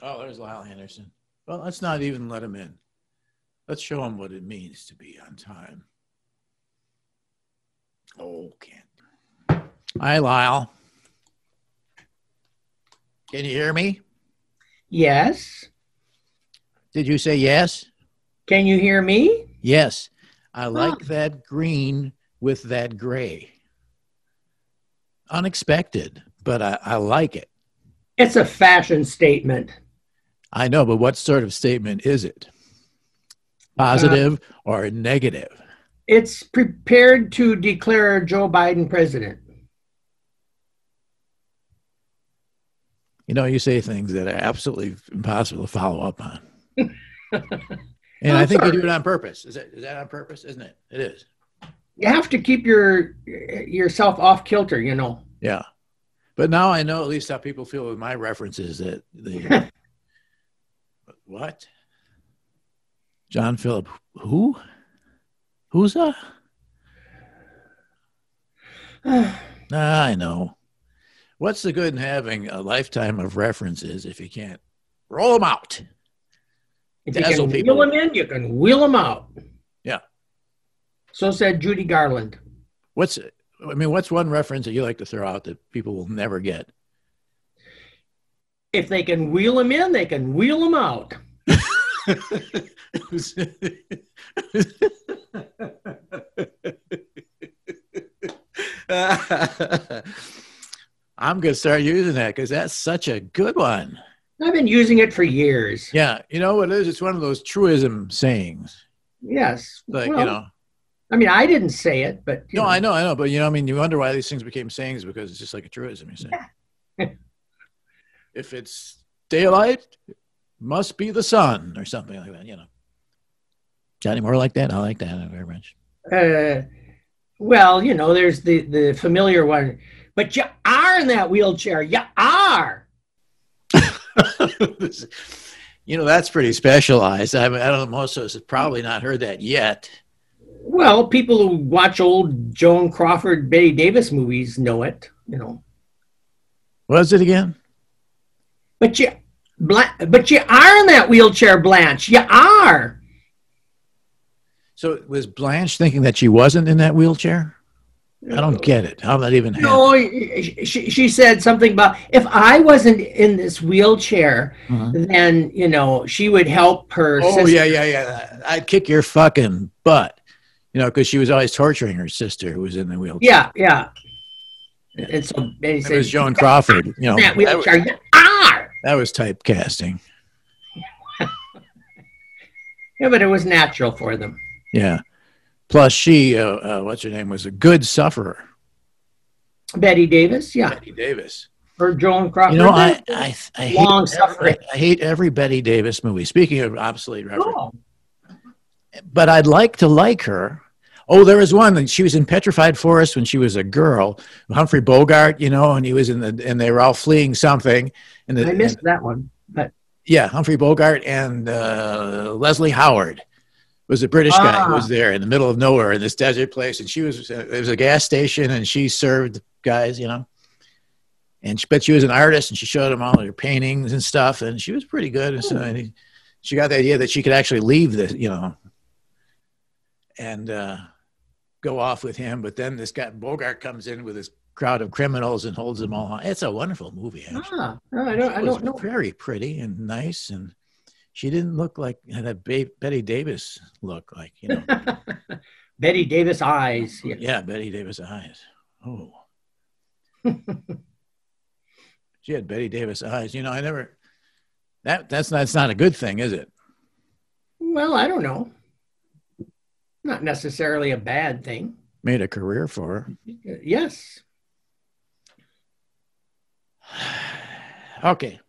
Oh, there's Lyle Anderson. Well, let's not even let him in. Let's show him what it means to be on time. Oh, can't. Hi, Lyle. Can you hear me? Yes. Did you say yes? Can you hear me? Yes. I like that green with that gray. Unexpected, but I, I like it. It's a fashion statement. I know, but what sort of statement is it? Positive uh, or negative? It's prepared to declare Joe Biden president. You know, you say things that are absolutely impossible to follow up on. and I think you do it on purpose. Is that, is that on purpose? Isn't it? It is. You have to keep your yourself off kilter, you know. Yeah. But now I know at least how people feel with my references that the what? John Philip who? Who's that? ah, I know. What's the good in having a lifetime of references if you can't roll them out? If you can people. wheel them in, you can wheel them out. Yeah. So said Judy Garland. What's I mean, what's one reference that you like to throw out that people will never get? If they can wheel them in, they can wheel them out. I'm going to start using that because that's such a good one. I've been using it for years. Yeah. You know what it is? It's one of those truism sayings. Yes. Like, well, you know. I mean, I didn't say it, but. No, know. I know, I know. But, you know, I mean, you wonder why these things became sayings because it's just like a truism, you say. Yeah. if it's daylight, must be the sun or something like that, you know. Got any more like that? I like that very much. Uh, well, you know, there's the, the familiar one but you are in that wheelchair. You are. you know, that's pretty specialized. I, mean, I don't know, most of us have probably not heard that yet. Well, people who watch old Joan Crawford, Bette Davis movies know it, you know. What is it again? But you, but you are in that wheelchair, Blanche. You are. So was Blanche thinking that she wasn't in that wheelchair? I don't get it. How that even No, she, she said something about if I wasn't in this wheelchair, uh-huh. then you know she would help her. Oh sister. yeah, yeah, yeah. I'd kick your fucking butt, you know, because she was always torturing her sister who was in the wheelchair. Yeah, yeah. yeah. And so and he said, was Joan Crawford. You know, that wheelchair. That was, ah! That was typecasting. yeah, but it was natural for them. Yeah. Plus, she, uh, uh, what's her name, was a good sufferer. Bette Davis, yeah. Bette Davis. Or Joan Crawford. You know, I, I, I, hate every, I hate every Bette Davis movie. Speaking of obsolete reference. Oh. But I'd like to like her. Oh, there was one. She was in Petrified Forest when she was a girl. Humphrey Bogart, you know, and he was in the, and they were all fleeing something. And the, I missed and, that one, but yeah, Humphrey Bogart and uh, Leslie Howard was a British guy who was ah. there in the middle of nowhere in this desert place, and she was it was a gas station, and she served guys, you know. And she, but she was an artist, and she showed them all her paintings and stuff, and she was pretty good. And so and he, she got the idea that she could actually leave the, you know, and uh, go off with him. But then this guy Bogart comes in with his crowd of criminals and holds them all. It's a wonderful movie. Actually. Ah, no, I don't, I don't know. Very pretty and nice and she didn't look like that Bette Davis look like, you know. Bette Davis eyes. Yeah. yeah, Bette Davis eyes. Oh. she had Bette Davis eyes. You know, I never that that's not, that's not a good thing, is it? Well, I don't know. Not necessarily a bad thing. Made a career for her. Yes. okay.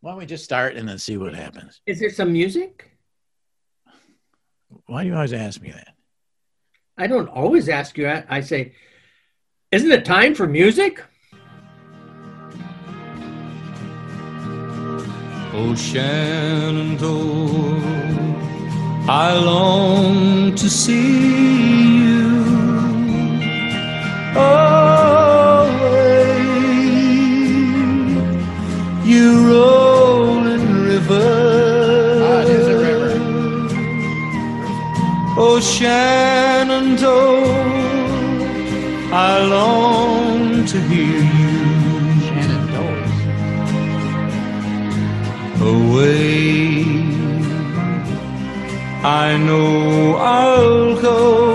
Why don't we just start and then see what happens? Is there some music? Why do you always ask me that? I don't always ask you. I, say, isn't it time for music? Oh, Shenandoah, I long to see you away, You rolling ah, river, oh, river. oh Shenandoah, I long to hear you. Shenandoah, away. I know I'll go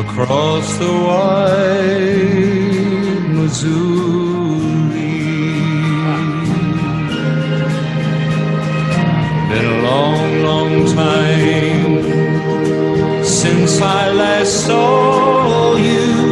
across the wide Missouri. Been a long, long time since I last saw you.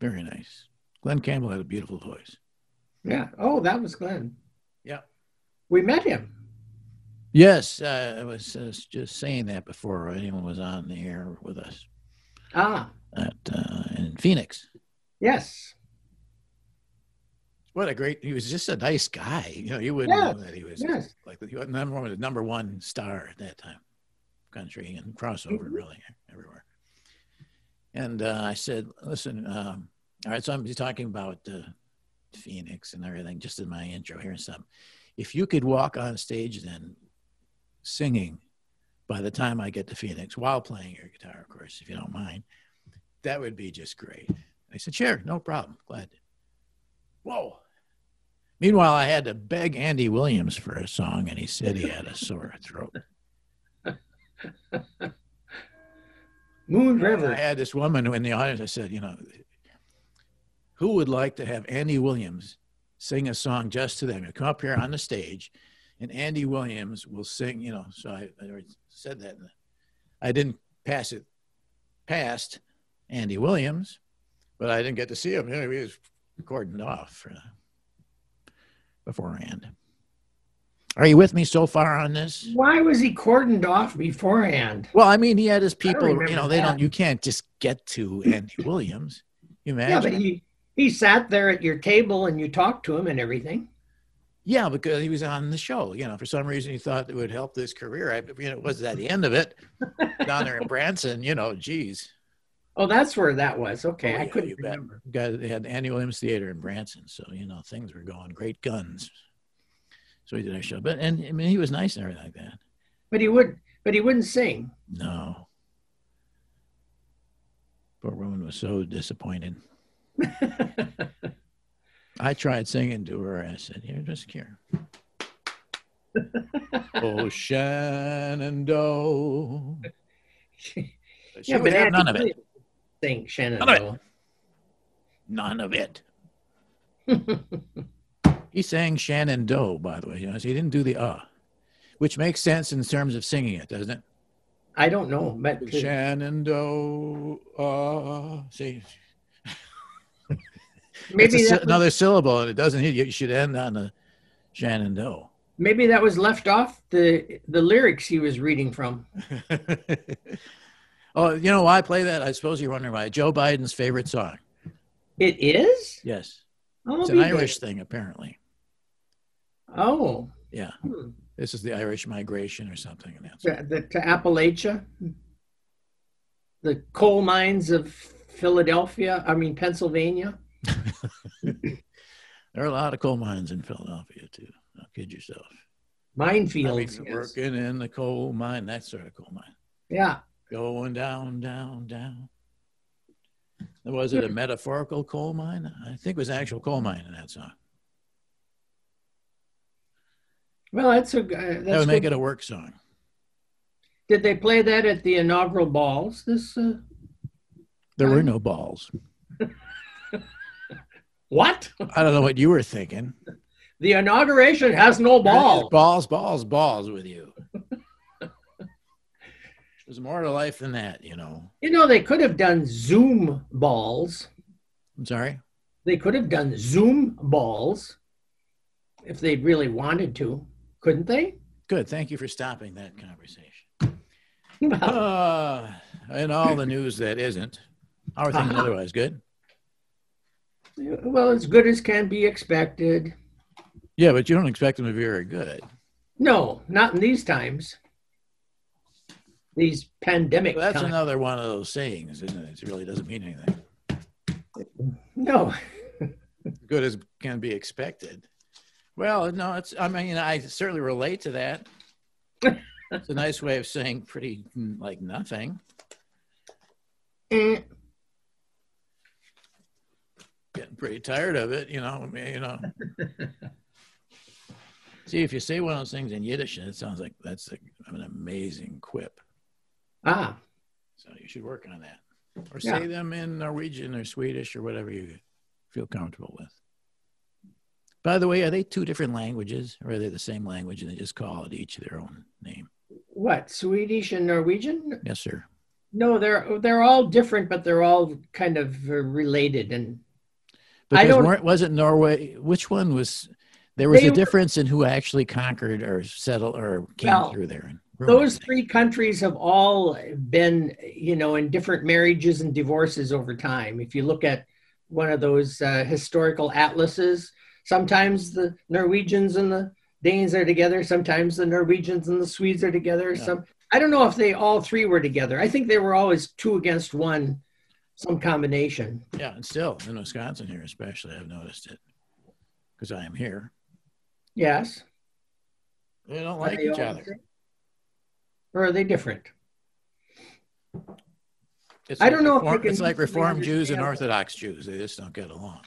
Very nice. Glen Campbell had a beautiful voice. Yeah. Oh, that was Glenn. Yeah. We met him. Yes, uh, I was uh, just saying that before anyone was on the air with us Ah, at uh, in Phoenix. yes. What a great! He was just a nice guy. You know, you wouldn't Yes, know that he was yes. like he was number one, number one star at that time, country and crossover Mhm. really everywhere. And uh, I said, "Listen, um, all right." So I'm talking about uh, Phoenix and everything, just in my intro here and stuff. If you could walk on stage then, singing, by the time I get to Phoenix, while playing your guitar, of course, if you don't mind, that would be just great. I said, "Sure, no problem. Glad." Whoa. Meanwhile, I had to beg Andy Williams for a song, and he said he had a sore throat. Moon And I had this woman in the audience. I said, you know, who would like to have Andy Williams sing a song just to them? You come up here on the stage, and Andy Williams will sing. You know, so I, I already said that. I didn't pass it past Andy Williams, but I didn't get to see him. You know, he was cordoned off uh, beforehand. Are you with me so far on this? Why was he cordoned off beforehand? Well, I mean, he had his people. You know, they don't. You can't just get to Andy Williams. You imagine? Yeah, but he he sat there at your table and you talked to him and everything. Yeah, because he was on the show. You know, for some reason he thought it would help this career. I, you know, it was at the end of it down there in Branson. You know, geez, Oh, that's where that was. Okay, Oh, I yeah, couldn't you remember. Got they had the Andy Williams Theater in Branson, so you know things were going great guns. So he did a show, but and I mean he was nice and everything like that. But he would, but he wouldn't sing. No, poor woman was so disappointed. I tried singing to her. I said, "You're just here." oh, Shenandoah. She yeah, would but have none of it. Sing Shannon. None of None of it. He sang Shannon Doe, by the way. You know, so he didn't do the uh, which makes sense in terms of singing it, doesn't it? I don't know, but uh, Shenandoah. Uh, see, maybe a, was, another syllable, and it doesn't hit you. You should end on a Shenandoah. maybe that was left off the the lyrics he was reading from. oh, you know why I play that? I suppose you're wondering why. Joe Biden's favorite song. It is. Yes, I'll it's an there. Irish thing, apparently. Oh, Yeah, hmm. this is the Irish migration or something. To, the, to Appalachia, the coal mines of Philadelphia. I mean Pennsylvania. there are a lot of coal mines in Philadelphia too. Don't kid yourself. Minefields. I mean, working in the coal mine, that sort of coal mine. Yeah. Going down, down, down. Was it a metaphorical coal mine? I think it was an actual coal mine in that song. Well, that's a. Uh, That that's would make good. it a work song. Did they play that at the inaugural balls? This. Uh, There were no balls. what? I don't know what you were thinking. The inauguration has no balls. Balls, balls, balls with you. There's more to life than that, you know. You know, they could have done Zoom balls. I'm sorry. They could have done Zoom balls if they really wanted to, couldn't they? Good. Thank you for stopping that conversation. Well, Uh, and all the news that isn't. How are things Uh-huh. otherwise? Good. well, as good as can be expected. Yeah, but you don't expect them to be very good. No, not in these times. These pandemic Well, that's times. another one of those sayings, isn't it? It really doesn't mean anything. No, Good as can be expected. Well, no, it's. I mean, I certainly relate to that. it's a nice way of saying pretty mm, like nothing. Eh, Getting pretty tired of it, you know. I mean, you know. See, if you say one of those things in Yiddish, it sounds like that's a, an amazing quip. Ah, So you should work on that, or Yeah. say them in Norwegian or Swedish or whatever you feel comfortable with. By the way, are they two different languages, or are they the same language and they just call it each their own name? what Swedish and Norwegian? Yes, sir. No, they're they're all different, but they're all kind of related. And I Because don't- weren't- wasn't Norway? Which one was? There was a were- difference in who actually conquered or settled or came Well, through there. Those three countries have all been, you know, in different marriages and divorces over time. If you look at one of those uh, historical atlases, sometimes the Norwegians and the Danes are together. Sometimes the Norwegians and the Swedes are together. Yeah. Some I don't know if they all three were together. I think they were always two against one, some combination. Yeah, and still in Wisconsin here, especially, I've noticed it because I am here. Yes. They don't like each other. the same? Or are they different? It's I like don't know if Reform, can it's like Reformed Jews and. Orthodox Jews. They just don't get along.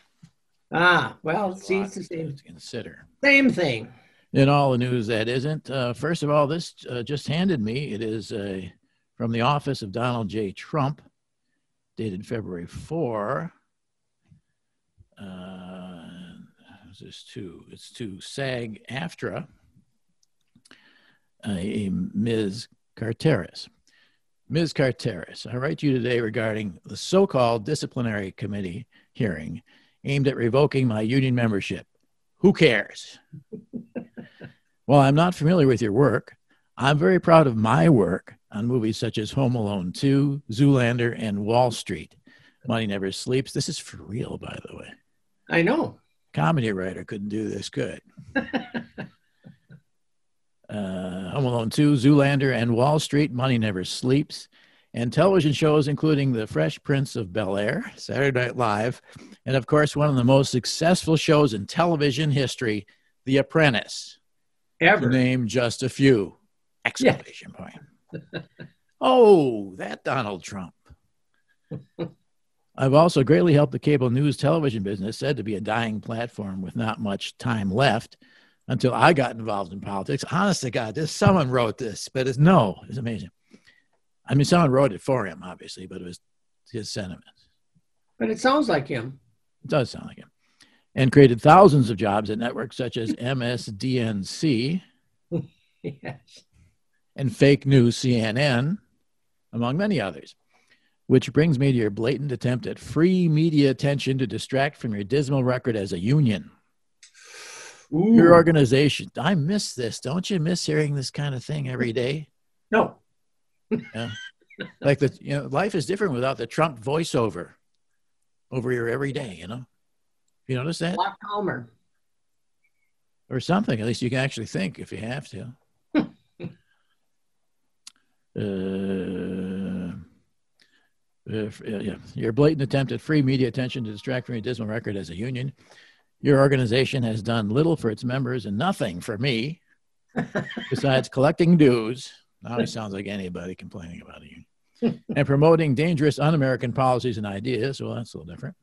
Ah, well, a see, it's the to same, consider. same thing. In all the news that isn't, uh, first of all, this uh, just handed me. It is uh, from the office of Donald J. Trump, dated February 4. Uh, this to? It's to SAG Uh, AFTRA, Ms. Carteris. Ms. Carteris, I write to you today regarding the so called disciplinary committee hearing aimed at revoking my union membership. Who cares? While I'm not familiar with your work, I'm very proud of my work on movies such as Home Alone 2, Zoolander, and Wall Street. Money Never Sleeps. This is for real, by the way. I know. Comedy writer couldn't do this good. uh, Home Alone 2, Zoolander, and Wall Street. Money Never Sleeps. And television shows including The Fresh Prince of Bel Air, Saturday Night Live, and of course, one of the most successful shows in television history, The Apprentice to Ever. name just a few. Exclamation point. oh, that Donald Trump. I've also greatly helped the cable news television business, said to be a dying platform with not much time left until I got involved in politics. Honest to God, this someone wrote this, but it's no, it's amazing. I mean, someone wrote it for him, obviously, but it was his sentiments. But it sounds like him. It does sound like him. And created thousands of jobs at networks such as MSDNC, Yes. and fake news CNN, among many others. Which brings me to your blatant attempt at free media attention to distract from your dismal record as a union. Ooh. Your organization, I miss this. Don't you miss hearing this kind of thing every day? no. Like the, you know, life is different without the Trump voiceover over here every day, you know? You notice that? A lot calmer. or something. At least you can actually think if you have to. uh, if- yeah, yeah. Your blatant attempt at free media attention to distract from your dismal record as a union. Your organization has done little for its members and nothing for me, besides collecting dues. Now he sounds like anybody complaining about a union. and promoting dangerous un American policies and ideas. Well, that's a little different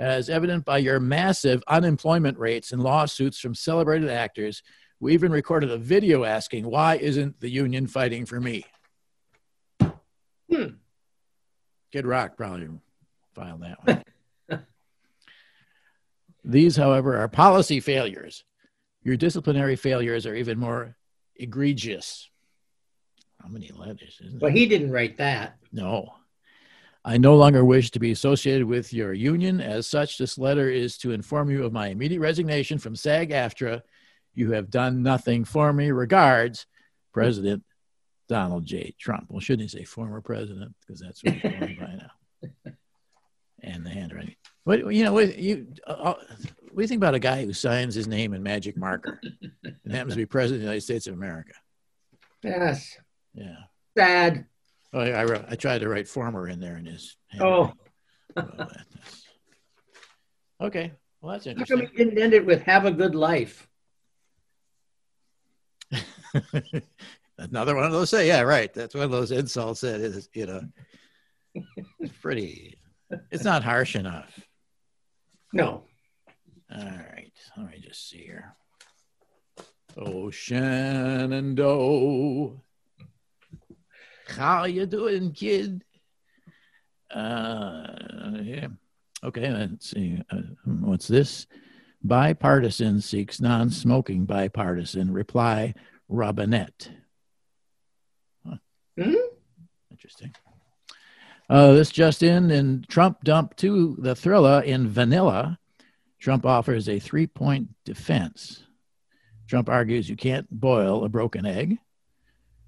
as evident by your massive unemployment rates and lawsuits from celebrated actors. We even recorded a video asking, Why isn't the union fighting for me? Hmm. Kid Rock probably filed that one. These, however, are policy failures. Your disciplinary failures are even more egregious. How many letters? Isn't Well, it? he didn't write that. No. I no longer wish to be associated with your union. As such, this letter is to inform you of my immediate resignation from SAG AFTRA. You have done nothing for me. Regards, President Donald J. Trump. Well, shouldn't he say former president? Because that's what he's going by now. And the handwriting. What you know? What you uh, what do you think about a guy who signs his name in magic marker and happens to be president of the United States of America? Yes. Yeah. Sad. Oh, I, I, wrote, I tried to write former in there in his. Oh, that's- okay. Well, that's how come interesting. didn't end it with "Have a good life"? Another one of those say, yeah, right. That's one of those insults that is, you know, it's pretty, it's not harsh enough. No. All right. Let me just see here. Oh, Shenandoah. How you doing, kid? Uh, yeah. Okay, let's see. Uh, what's this? Bipartisan seeks non-smoking bipartisan. Reply, Robinette. Hmm? Interesting. Uh, this just in, in Trump dump to the thriller in vanilla. Trump offers a three point defense. Trump argues you can't boil a broken egg.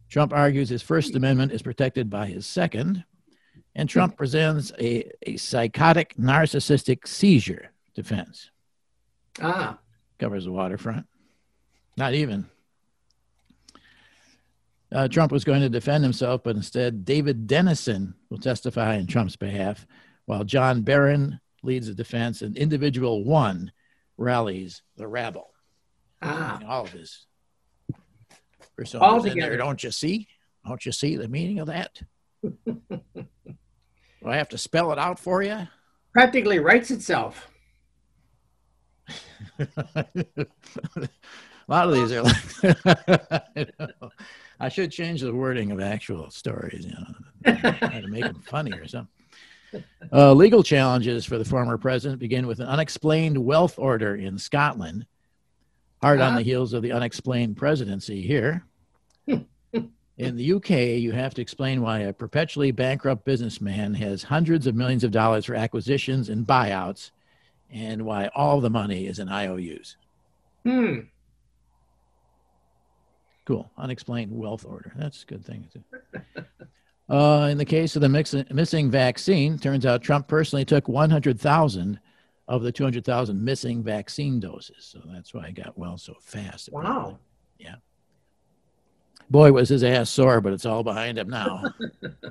Trump argues his First Amendment is protected by his Second. And Trump presents a, a psychotic narcissistic seizure defense. Ah. Covers the waterfront. Not even. Uh, Trump was going to defend himself, but instead, David Dennison will testify in Trump's behalf, while John Barron leads the defense and individual one rallies the rabble. Ah. All of his personas All in there. Don't you see? Don't you see the meaning of that? Do I have to spell it out for you? Practically writes itself. a lot of these are like I, should change the wording of actual stories you know try to make them funny or something uh, legal challenges for the former president begin with an unexplained wealth order in scotland hard on Ah. the heels of the unexplained presidency here in the uk you have to explain why a perpetually bankrupt businessman has hundreds of millions of dollars for acquisitions and buyouts and why all the money is in ious Hmm. Cool. Unexplained wealth order. That's a good thing. Uh, in the case of the mix- missing vaccine, turns out Trump personally took 100,000 of the 200,000 missing vaccine doses. So that's why he got well so fast. apparently. Wow. Yeah. Boy, was his ass sore, but it's all behind him now.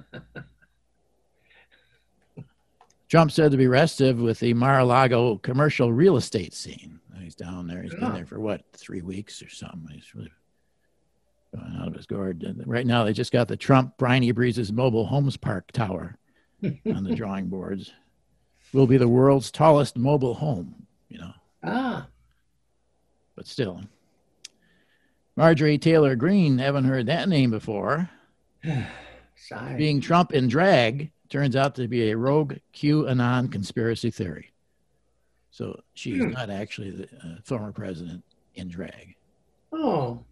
Trump said to be restive with the Mar-a-Lago commercial real estate scene. He's down there. He's been there for what, three weeks or something. He's really going out of his gourd. And Right now, they just got the Trump Briny Breezes Mobile Homes Park Tower on the drawing boards. Will be the world's tallest mobile home, you know, Ah. but still. Marjorie Taylor Greene, haven't heard that name before. Sigh. being Trump in drag turns out to be a rogue QAnon conspiracy theory. So she's Hmm. not actually the uh, former president in drag. Oh.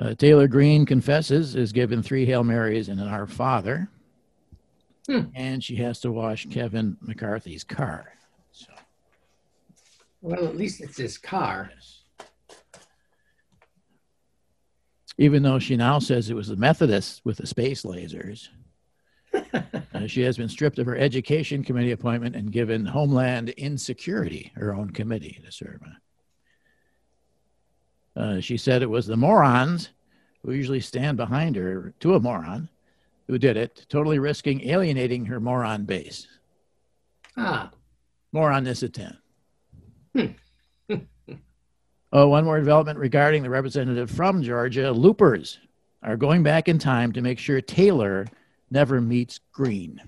Uh, Taylor Green confesses, is given three Hail Marys and an Our Father. Hmm. And she has to wash Kevin McCarthy's car. So, Well, at least it's his car. yes. Even though she now says it was the Methodists with the space lasers, uh, she has been stripped of her education committee appointment and given Homeland Insecurity, her own committee to serve on. Uh, she said it was the morons who usually stand behind her, to a moron, who did it, totally risking alienating her moron base. Ah, More on this at 10. oh, one more development regarding the representative from Georgia. Loopers are going back in time to make sure Taylor never meets Green.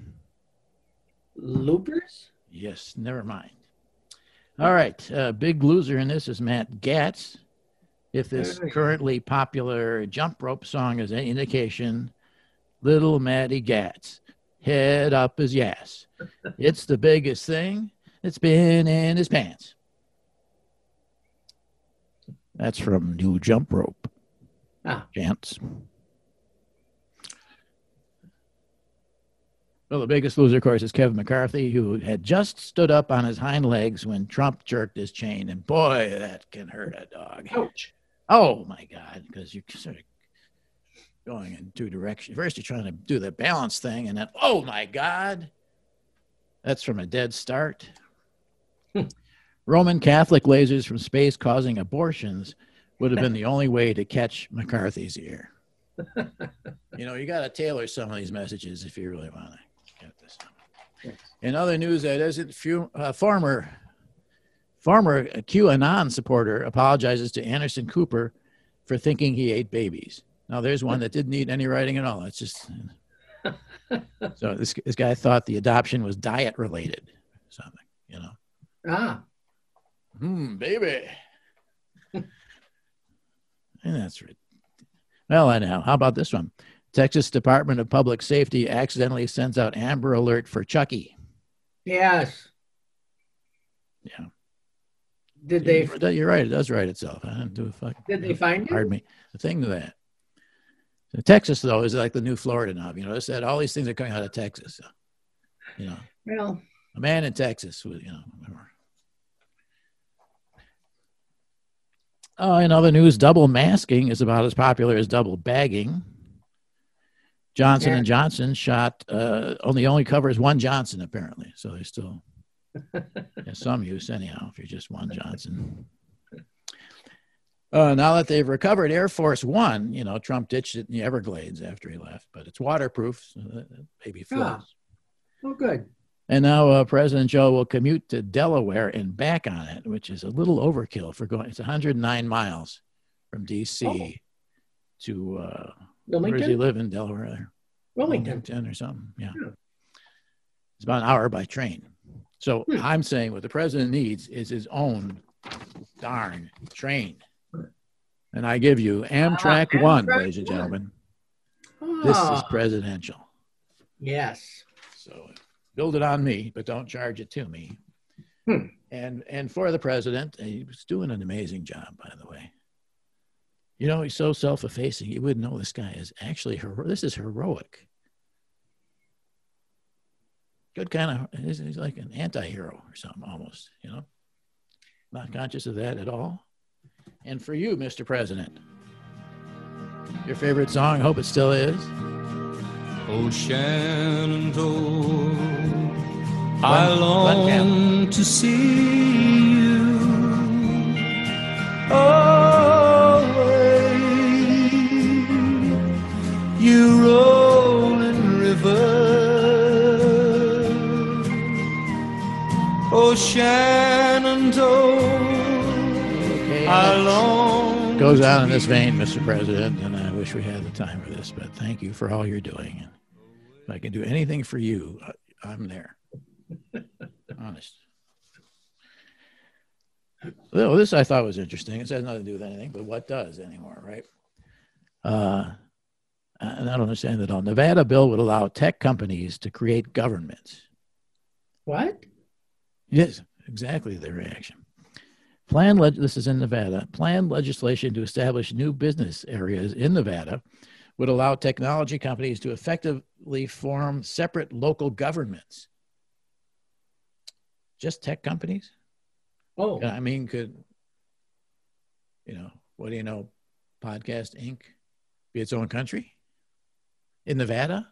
loopers? Yes, never mind. All right. Uh, big loser in this is Matt Gaetz. If this currently popular jump rope song is any indication, little Matty Gaetz, head up his ass. it's the biggest thing that's been in his pants. That's from New Jump Rope. Ah. Chance. Well, the biggest loser, of course, is Kevin McCarthy, who had just stood up on his hind legs when Trump jerked his chain. And boy, that can hurt a dog. Ouch. Oh, my God, because you're sort of going in two directions. First, you're trying to do the balance thing, and then, oh, my God, that's from a dead start. Hmm. Roman Catholic lasers from space causing abortions would have been the only way to catch McCarthy's ear. you know, you got to tailor some of these messages if you really want to get this. Done. In other news, that isn't few, uh, former former QAnon supporter apologizes to Anderson Cooper for thinking he ate babies. Now, there's one that didn't need any writing at all. It's just so this this guy thought the adoption was diet related, something you know. Ah, Hmm, baby. and that's right. Well, anyhow, how about this one? Texas Department of Public Safety accidentally sends out Amber Alert for Chucky. yes. Yeah, Did they? You're right. It does write itself. I do a fuck. Did they find him? Pardon me. The thing to that. So Texas, though, is like the new Florida now. You know, it's that all these things are coming out of Texas. So, you know, Well, a man in Texas was, you know, whatever. Uh, in other news, double masking is about as popular as double bagging. Johnson Yeah. and Johnson shot uh, only only covers one Johnson apparently, so they still has some use anyhow. If you're just one Johnson. Uh, now that they've recovered Air Force One, you know Trump ditched it in the Everglades after he left, but it's waterproof, so maybe floats. oh, good. And now uh, President Joe will commute to Delaware and back on it, which is a little overkill for going. It's 109 miles from D.C. Oh. to uh, where does he live in Delaware? There, Wilmington. or something. Yeah, Yeah. it's about an hour by train. So Hmm. I'm saying what the president needs is his own darn train. And I give you Amtrak Ah, One, Amtrak ladies and gentlemen. This is Ah, presidential. yes. So build it on me, but don't charge it to me. Hmm. And and for the president, he was doing an amazing job, by the way. You know, he's so self-effacing. You wouldn't know this guy is actually hero- this is heroic. Good kind of he's, he's like an anti-hero or something almost, you know. Not conscious of that at all. And for you, Mr. President, your favorite song, I hope it still is. Oh, Shenandoah, I long to see you. Away, you Oh, Shenandoah, Okay, I long goes out in this vein, Mr. President, and I wish we had the time for this, but thank you for all you're doing. And if I can do anything for you, I- I'm there. Honest. Well, this I thought was interesting. It has nothing to do with anything, but what does anymore, right? Uh, and I don't understand it all. Nevada bill would allow tech companies to create governments. What? Yes, exactly the reaction. Plan leg- this is in Nevada. Planned legislation to establish new business areas in Nevada would allow technology companies to effectively form separate local governments. Just tech companies? Oh, I mean, could you know what do you know? Podcast Inc. be its own country in Nevada?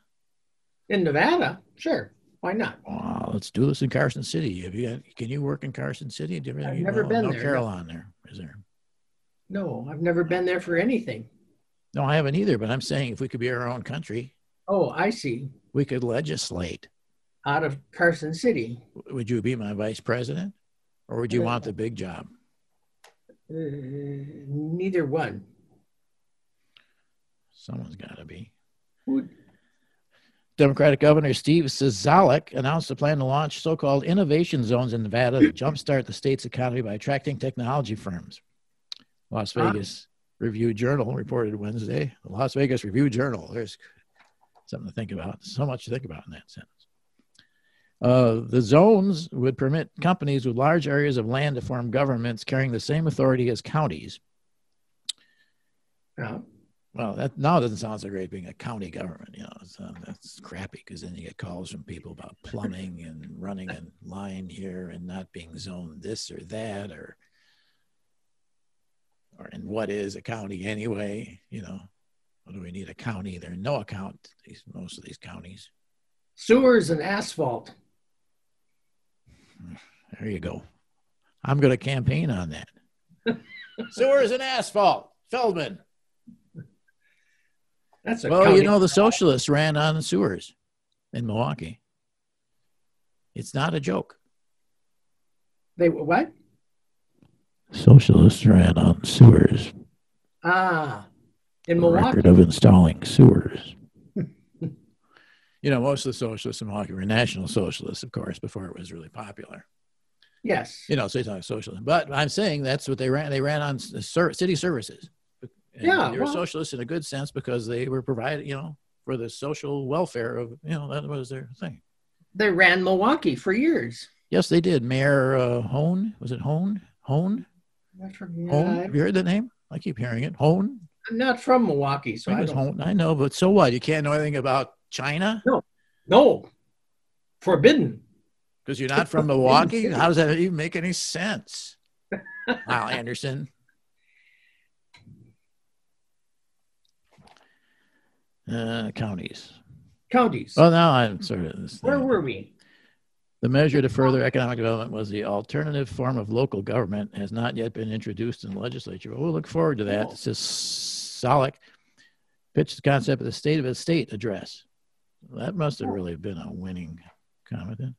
in Nevada, sure. Why not? Wow, let's do this in Carson City. Have you got, can you work in Carson City? Do you- I've never know, been no there, Carol no. on there, is there? No, I've never been there for anything. No, I haven't either. But I'm saying if we could be our own country, Oh, I see. we could legislate. Out of Carson City. Would you be my vice president, or would you Uh, want the big job? Uh, neither one. Someone's got to be. Who- Democratic Governor Steve Sisolak announced a plan to launch so-called innovation zones in Nevada to jumpstart the state's economy by attracting technology firms. Las. Vegas Review Journal reported Wednesday. The Las Vegas Review Journal. There's something to think about. So much to think about in that sentence. Uh, the zones would permit companies with large areas of land to form governments carrying the same authority as counties. Yeah. Well, that now doesn't sound so great being a county government. You know, it's, uh, that's crappy because then you get calls from people about plumbing and running a line here and not being zoned this or that or or and what is a county anyway? You know, what do we need a county? There are no account these most of these counties. Sewers and asphalt. There you go. I'm going to campaign on that. Sewers and asphalt, Feldman. That's a Well, you know, the socialists ran on the sewers in Milwaukee. It's not a joke. they what? Socialists ran on sewers. Ah, in A Milwaukee. record of installing sewers. you know, most of the socialists in Milwaukee were national socialists, of course, before it was really popular. Yes. You know, so not socialism. But I'm saying that's what they ran. They ran on city services. And Yeah, they were well- socialists in a good sense because they were provided, you know, for the social welfare of, you know, that was their thing. They ran Milwaukee for years. Yes, they did. Mayor uh, Hoan, was it Hoan? Hoan? I forget. Hoan? Have you heard that name? I keep hearing it. Hoan? I'm not from Milwaukee, so I, I don't. Hoan. I know, but so what? You can't know anything about China No, No, forbidden. because you're not from Milwaukee? How does that even make any sense? Wow, Anderson. Uh, counties. Counties. Well, now I'm sort of Where thing. were we? The measure to further economic development was the alternative form of local government has not yet been introduced in the legislature. We'll look forward to that. Oh. It Sisolak pitched the concept of the state of the state address. That must have really been a winning comment then.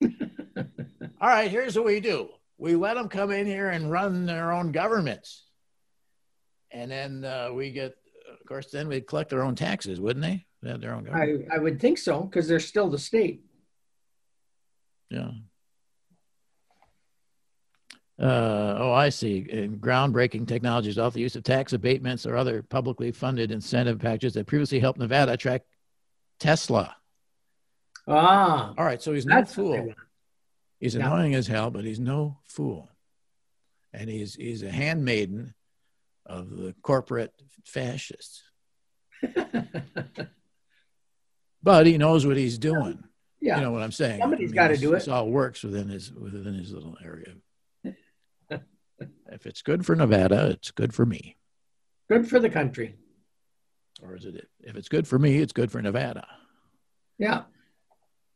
All right, here's what we do. We let them come in here and run their own governments. And then uh, we get, of course, then we'd collect their own taxes, wouldn't they? They had their own government. I, I would think so because they're still the state. Yeah. Uh, oh, I see. In groundbreaking technologies off the use of tax abatements or other publicly funded incentive packages that previously helped Nevada attract Tesla. Ah, All right, so he's no that's what they fool. He's Yeah. annoying as hell, but he's no fool. And he's he's a handmaiden of the corporate fascists. But he knows what he's doing. yeah. You know what I'm saying? Somebody's gotta do it. This all works within his within his little area. if it's good for Nevada, it's good for me. Good for the country. Or is it? If it's good for me, it's good for Nevada. Yeah.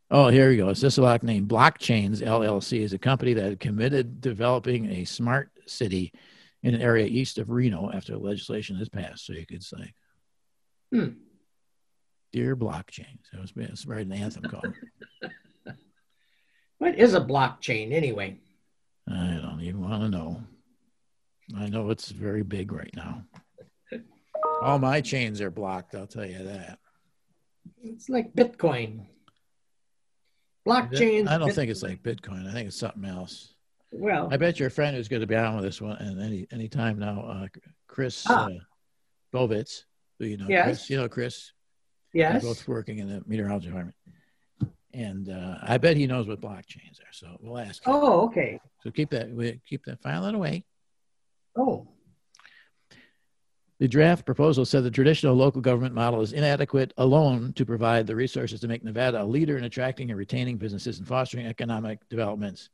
Oh, here we go. A Sisolak named Blockchains LLC is a company that committed developing a smart city in an area east of Reno after legislation is passed. So you could say, Hmm. "Dear Blockchains," that was that's right an anthem called. What is a blockchain anyway? I don't even want to know. I know it's very big right now. All my chains are blocked. I'll tell you that. It's like Bitcoin. Blockchain. I don't Bit- think it's like Bitcoin. I think it's something else. Well, I bet your friend who's going to be on with this one, and any any time now, uh, Chris Ah. uh, Bovitz, who you know, Yes. Chris, you know Chris, yes. They're both working in the meteorology department. and uh, I bet he knows what blockchains are. So we'll ask. Him. Oh, okay. So keep that. We keep that. File it away. Oh, The draft proposal said the traditional local government model is inadequate alone to provide the resources to make Nevada a leader in attracting and retaining businesses and fostering economic developments.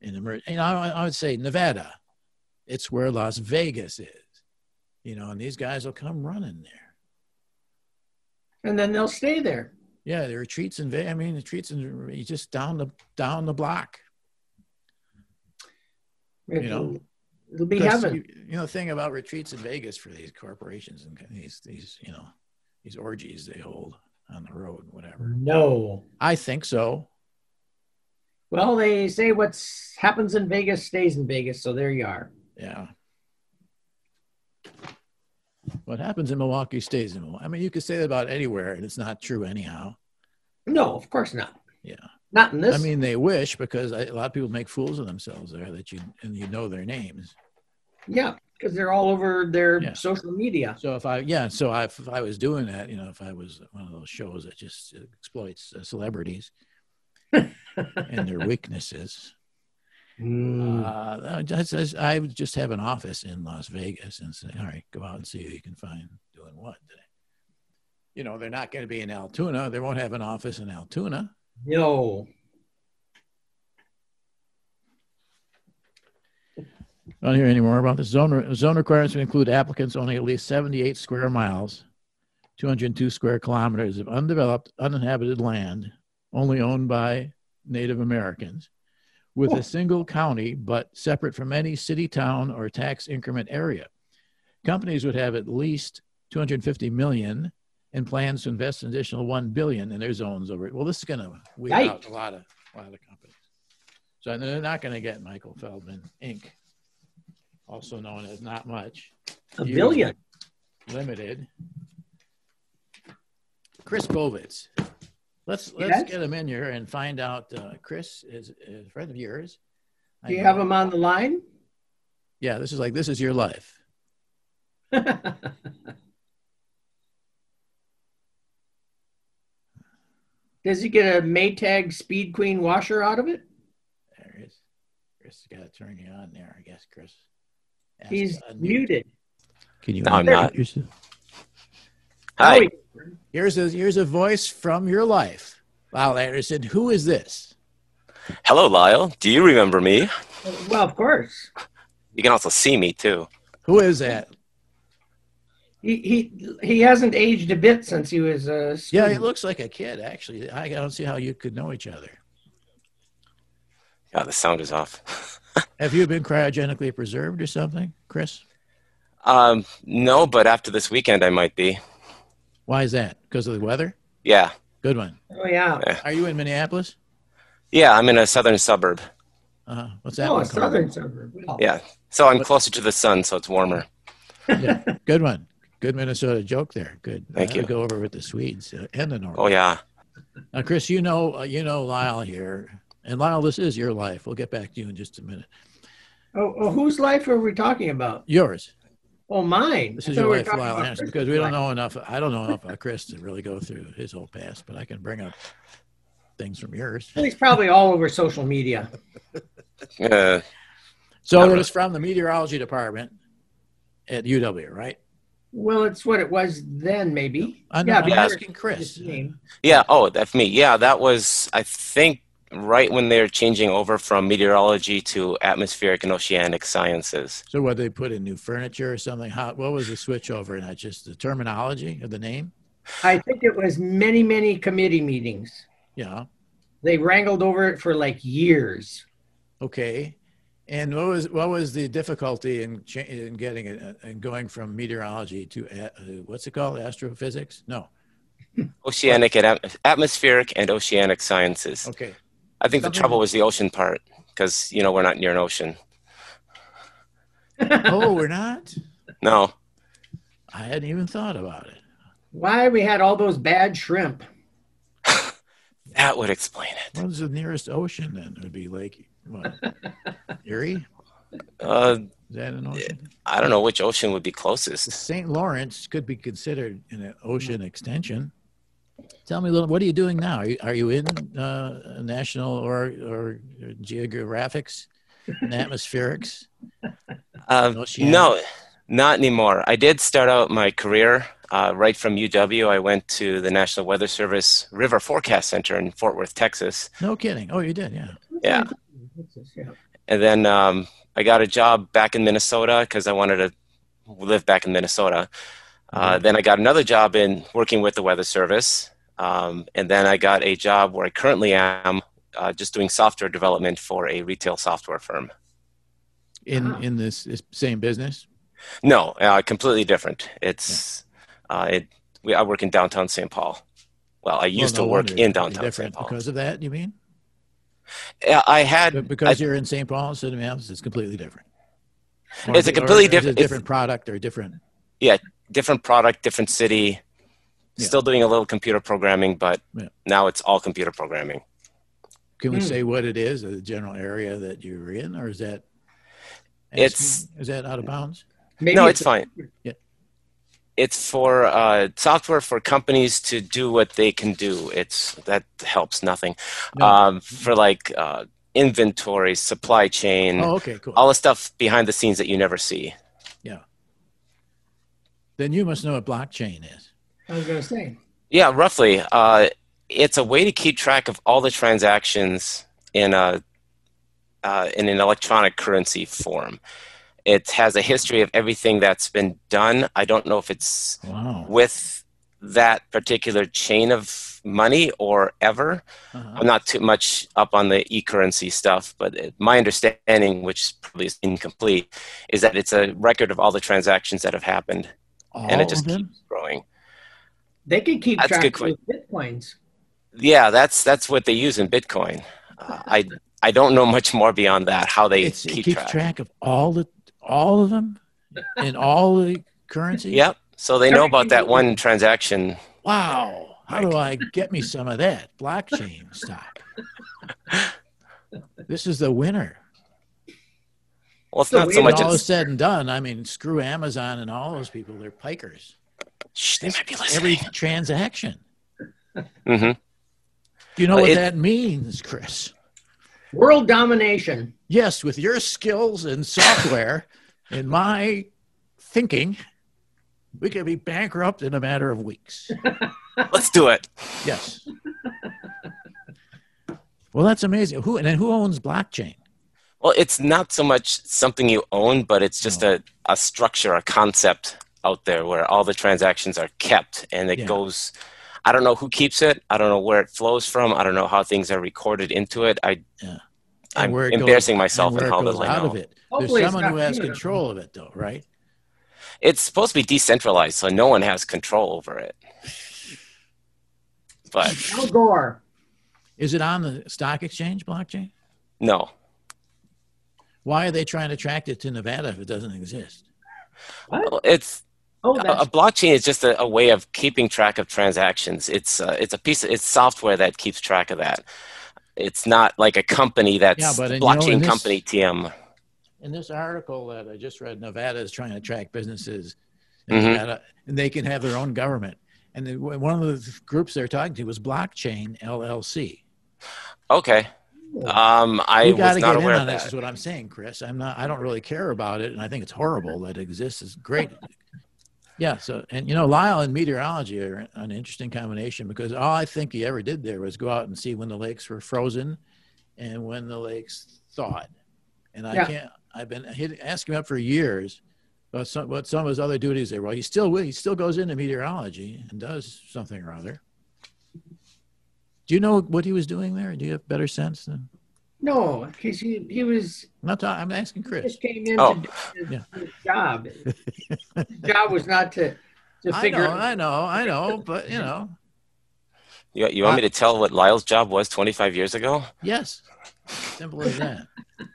In emer- you know, I, I would say Nevada, it's where Las Vegas is. You know, and these guys will come running there. and then they'll stay there. Yeah, the retreats in Vegas. I mean, the retreats in you just down the down the block. You know, it'll be 'Cause heaven. You, you know, the thing about retreats in Vegas for these corporations and these these you know these orgies they hold on the road, whatever. No. I think so. Well, they say what's happens in Vegas stays in Vegas, so there you are. Yeah. What happens in Milwaukee stays in Milwaukee. I mean, you could say that about anywhere, and it's not true anyhow. No, of course not. Yeah. Not in this. I mean, they wish because I, a lot of people make fools of themselves there that you and you know their names. yeah, because they're all over their Yeah. social media. So if I yeah, so I, if I was doing that, you know, if I was one of those shows that just exploits uh, celebrities and their weaknesses, Mm. uh, I just, I just have an office in Las Vegas and say, all right, go out and see who you can find doing what today. You know, they're not going to be in Altoona. They won't have an office in Altoona. No. I don't hear any more about this. Zone, zone requirements would include applicants owning at least 78 square miles, 202 square kilometers of undeveloped, uninhabited land, only owned by Native Americans, with a single county but separate from any city, town, or tax increment area. Companies would have at least 250 million and plans to invest an additional 1 billion in their zones over it. Well, this is going to weed out a lot of a lot of companies. So they're not going to get Michael Feldman Inc also known as Not Much A billion. Limited. Chris Bovitz. Let's let's Yes? get him in here and find out. Uh, Chris is, is a friend of yours. I Do you know. have him on the line? Yeah, this is like this is your life. Does he get a Maytag Speed Queen washer out of it? There he is. Chris got to turn you on there, I guess, Chris. Ask He's to muted. Can you? No, I'm not. yourself? Hi. Oh, he- Here's a here's a voice from your life. Lyle Anderson. Who is this? Hello, Lyle. Do you remember me? well, of course. You can also see me too. Who is that? He, he he hasn't aged a bit since he was a Yeah, he looks like a kid. Actually, I don't see how you could know each other. Yeah, the sound is off. Have you been cryogenically preserved or something, Chris? um, no, but after this weekend, I might be. Why is that? Because of the weather? Yeah, Good one. Oh yeah. Are you in Minneapolis? yeah. I'm in a southern suburb. Uh, what's that Oh, a one called? southern suburb. Well, Yeah, so I'm What- closer to the sun, so it's warmer. Yeah, good one. Good Minnesota joke there. Good. Thank That'll you. Go over with the Swedes uh, and the North. Oh yeah. Now, Chris, you know, uh, you know Lyle here, and Lyle, this is your life. We'll get back to you in just a minute. Oh, oh, whose life are we talking about? Yours. Oh, mine. This is thought your we were life, talking Lyle Anderson, Chris's because we don't know enough. I don't know enough about Chris to really go through his whole past, but I can bring up things from yours. He's probably all over social media. Yeah. So it was from the meteorology department at UW, right? Well, it's what it was then, maybe. I'm, Yeah, I'm asking Chris. Yeah. Oh, that's me. Yeah, that was I think right when they're changing over from meteorology to atmospheric and oceanic sciences. So what they put in new furniture or something? How, what was the switch over? Not just the terminology of the name? I think it was many, many committee meetings. Yeah. They wrangled over it for like years. Okay. And what was what was the difficulty in cha- in getting it and going from meteorology to a- uh, what's it called? Astrophysics? No. Oceanic and atmospheric and oceanic sciences. Okay. I think the trouble was the ocean part because you know we're not near an ocean. Oh, we're not. No. I hadn't even thought about it. Why we had all those bad shrimp? That would explain it. What was the nearest ocean then? It would be Lake what? Erie? Uh, Is that an ocean? I don't know which ocean would be The closest. St. Lawrence could be considered an ocean extension. Tell me a little. What are you doing now? Are you, are you in uh, national or or geographics and atmospherics? Um, no, not anymore. I did start out my career uh, right from UW. I went to the National Weather Service River Forecast Center in Fort Worth, Texas. No kidding. Oh, you did. Yeah. Yeah. Yeah. And then um, I got a job back in Minnesota because I wanted to live back in Minnesota. Uh, then I got another job in working with the Weather Service. Um, and then I got a job where I currently am uh, just doing software development for a retail software firm. In Ah. in this, this same business. No, uh, completely different. It's uh, it. We, I work in downtown St. Paul. Well, I used Well, to work in it'd downtown St. Paul. because of that. You mean? Yeah, I had But because you're in St. Paul instead of Minneapolis, it's completely different. Or It's a is it- or completely is it different- A different product or different. Different product, different city. Yeah. Still doing a little computer programming, but Yeah. now it's all computer programming. Can we Hmm. say what it is, the general area that you're in, or is that? It's- is that out of bounds? Maybe no, it's fine. Yeah. It's for uh, software for companies to do what they can do. It's that helps nothing. No. Um, for like uh, inventory, supply chain, Oh, okay, cool. all the stuff behind the scenes that you never see. Then you must know what blockchain is. I was going to say. Yeah, roughly. Uh, it's a way to keep track of all the transactions in a uh, in an electronic currency form. It has a history of everything that's been done. I don't know if it's Wow. with that particular chain of money or ever. Uh-huh. I'm not too much up on the e-currency stuff, but it, my understanding, which probably is incomplete, is that it's a record of all the transactions that have happened, All and it just keeps growing. They could keep That's track good with bitcoins. Yeah, that's that's what they use in Bitcoin. Uh, I I don't know much more beyond that. How they It's, it keep keeps track. track. of all the all of them in all the currency. Yep. So they know about that one transaction. Wow. How do I get me some of that blockchain stock? This is the winner. Well, it's So not so much. When all It's, said and done, I mean, screw Amazon and all those people. They're pikers. shh, they might be Every listening. transaction. hmm Do you know Well, what it- that means, Chris? World domination. Yes, with your skills and software and my thinking, we could be bankrupt in a matter of weeks. Let's do it. Yes. Well, that's amazing. Who and then who owns blockchain? Well, it's not so much something you own, but it's just a, a structure, a concept out there where all the transactions are kept and it Yeah. goes. I don't know who keeps it. I don't know where it flows from. I don't know how things are recorded into it. I, Yeah. I'm where it goes- embarrassing myself and in where how it little I out know. of it. Hopefully There's it's someone who has communal. control of it, though, right? It's supposed to be decentralized, so no one has control over it. But Al Gore. Is it on the stock exchange blockchain? no, Why are they trying to track it to Nevada if it doesn't exist? What? it's Oh, a, a blockchain is just a, a way of keeping track of transactions. It's uh, it's a piece. Of, it's software that keeps track of that. It's not like a company that's Yeah, but the in- you know, in blockchain this- company TM. In this article that I just read, Nevada is trying to track businesses, in Mhm. Nevada, and they can have their own government. And one of the groups they're talking to was Blockchain LLC. Okay, um, I you got was to not get in aware on of this. is what I'm saying, Chris. I'm not. I don't really care about it, and I think it's horrible that it exists. It's great. Yeah. So, and you know, Lyle and meteorology are an interesting combination because all I think he ever did there was go out and see when the lakes were frozen, and when the lakes thawed. And I Yeah. can't. I've been hit, asking him up for years. But some, what some of his other duties there. Well, he still he still goes into meteorology and does something or other. Do you know what he was doing there? Do you have better sense than? no, because he, he was not. talking- I'm asking he Chris. just came in Oh. to do his, Yeah. his job. his job was not to to I figure. know, I know, I know, but you know, You, you want me to tell what Lyle's job was 25 years ago? yes, simple as that.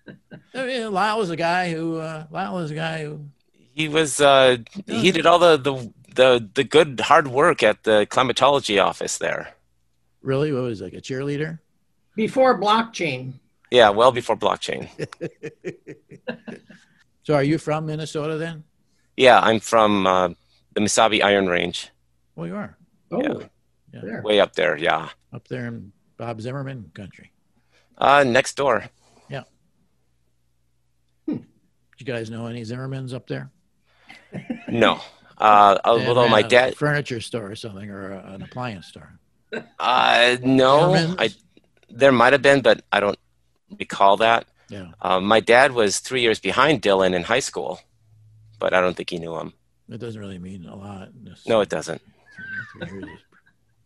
I mean, Lyle was a guy who, uh, Lyle was a guy who, He was. Uh, he did all the, the the the good hard work at the climatology office there. Really What was like a cheerleader. Before blockchain, Yeah, well before blockchain. So, are you from Minnesota then? Yeah, I'm from uh, the Mesabi Iron Range. Well, you are. oh, Yeah. Yeah. There. way up there. Yeah, Up there in Bob Zimmerman country. uh, next door. Yeah. Do you guys know any Zimmermans up there? No, uh, although ran my a dad, furniture store or something or an appliance store. Uh, no, Zimmermans? I there might have been, but I don't recall that. Yeah, Um, my dad was three years behind Dylan in high school, but I don't think he knew him. it doesn't really mean a lot. No, it doesn't. Three years